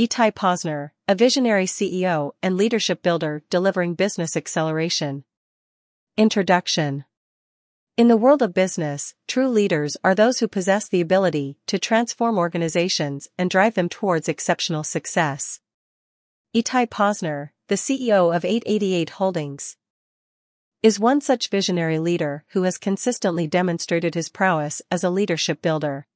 Itai Pazner, a visionary CEO and leadership builder delivering business acceleration. Introduction In the world of business, true leaders are those who possess the ability to transform organizations and drive them towards exceptional success. Itai Pazner, the CEO of 888 Holdings, is one such visionary leader who has consistently demonstrated his prowess as a leadership builder.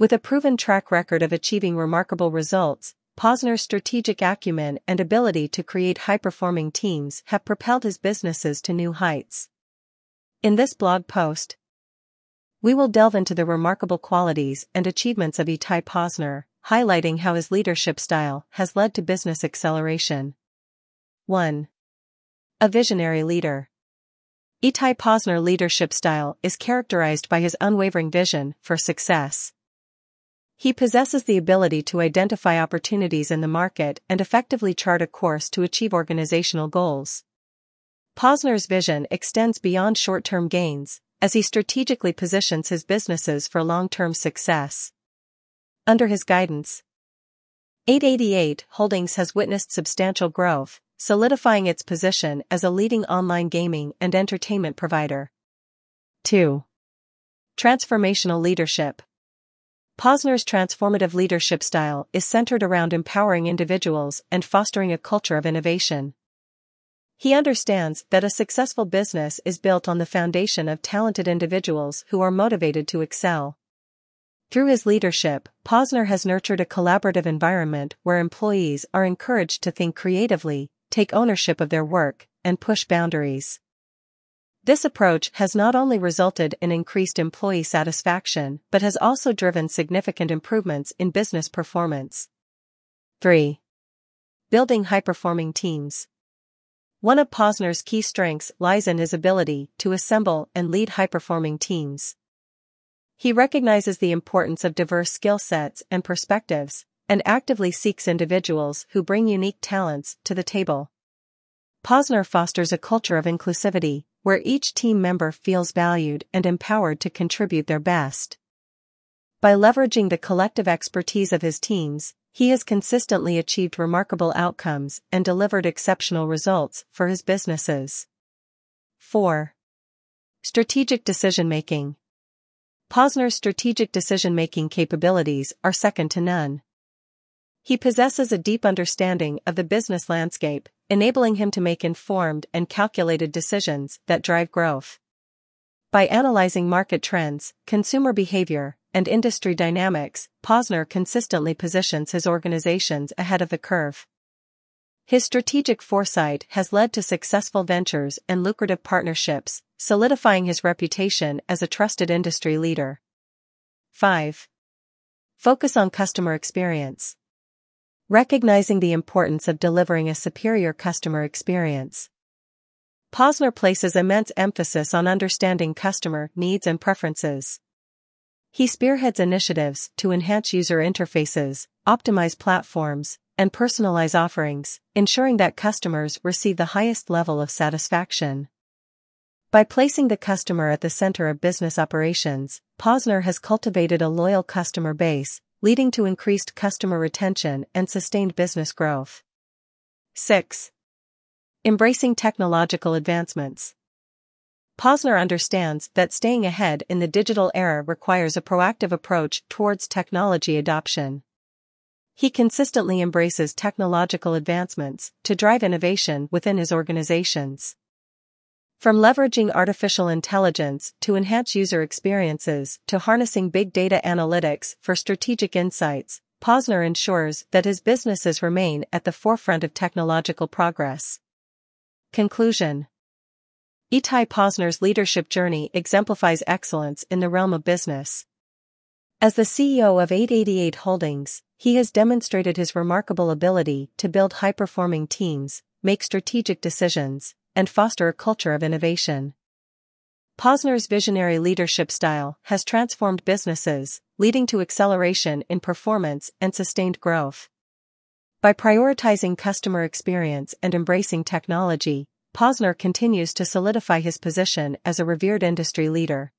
With a proven track record of achieving remarkable results, Pazner's strategic acumen and ability to create high-performing teams have propelled his businesses to new heights. In this blog post, we will delve into the remarkable qualities and achievements of Itai Pazner, highlighting how his leadership style has led to business acceleration. 1. A visionary leader. Itai Pazner leadership style is characterized by his unwavering vision for success. He possesses the ability to identify opportunities in the market and effectively chart a course to achieve organizational goals. Pazner's vision extends beyond short-term gains, as he strategically positions his businesses for long-term success. Under his guidance, 888 Holdings has witnessed substantial growth, solidifying its position as a leading online gaming and entertainment provider. 2. Transformational leadership. Pazner's transformative leadership style is centered around empowering individuals and fostering a culture of innovation. He understands that a successful business is built on the foundation of talented individuals who are motivated to excel. Through his leadership, Pazner has nurtured a collaborative environment where employees are encouraged to think creatively, take ownership of their work, and push boundaries. This approach has not only resulted in increased employee satisfaction but has also driven significant improvements in business performance. 3. Building high-performing teams. One of Pazner's key strengths lies in his ability to assemble and lead high-performing teams. He recognizes the importance of diverse skill sets and perspectives, and actively seeks individuals who bring unique talents to the table. Pazner fosters a culture of inclusivity, where each team member feels valued and empowered to contribute their best. By leveraging the collective expertise of his teams, he has consistently achieved remarkable outcomes and delivered exceptional results for his businesses. 4. Strategic Decision Making Pazner's strategic decision-making capabilities are second to none. He possesses a deep understanding of the business landscape, enabling him to make informed and calculated decisions that drive growth. By analyzing market trends, consumer behavior, and industry dynamics, Pazner consistently positions his organizations ahead of the curve. His strategic foresight has led to successful ventures and lucrative partnerships, solidifying his reputation as a trusted industry leader. 5. Focus on customer experience. Recognizing the importance of delivering a superior customer experience. Pazner places immense emphasis on understanding customer needs and preferences. He spearheads initiatives to enhance user interfaces, optimize platforms, and personalize offerings, ensuring that customers receive the highest level of satisfaction. By placing the customer at the center of business operations, Pazner has cultivated a loyal customer base, leading to increased customer retention and sustained business growth. 6. Embracing technological advancements. Pazner understands that staying ahead in the digital era requires a proactive approach towards technology adoption. He consistently embraces technological advancements to drive innovation within his organizations. From leveraging artificial intelligence to enhance user experiences to harnessing big data analytics for strategic insights, Pazner ensures that his businesses remain at the forefront of technological progress. Conclusion Itai Pazner's leadership journey exemplifies excellence in the realm of business. As the CEO of 888 Holdings, he has demonstrated his remarkable ability to build high-performing teams, make strategic decisions, and foster a culture of innovation. Pazner's visionary leadership style has transformed businesses, leading to acceleration in performance and sustained growth. By prioritizing customer experience and embracing technology, Pazner continues to solidify his position as a revered industry leader.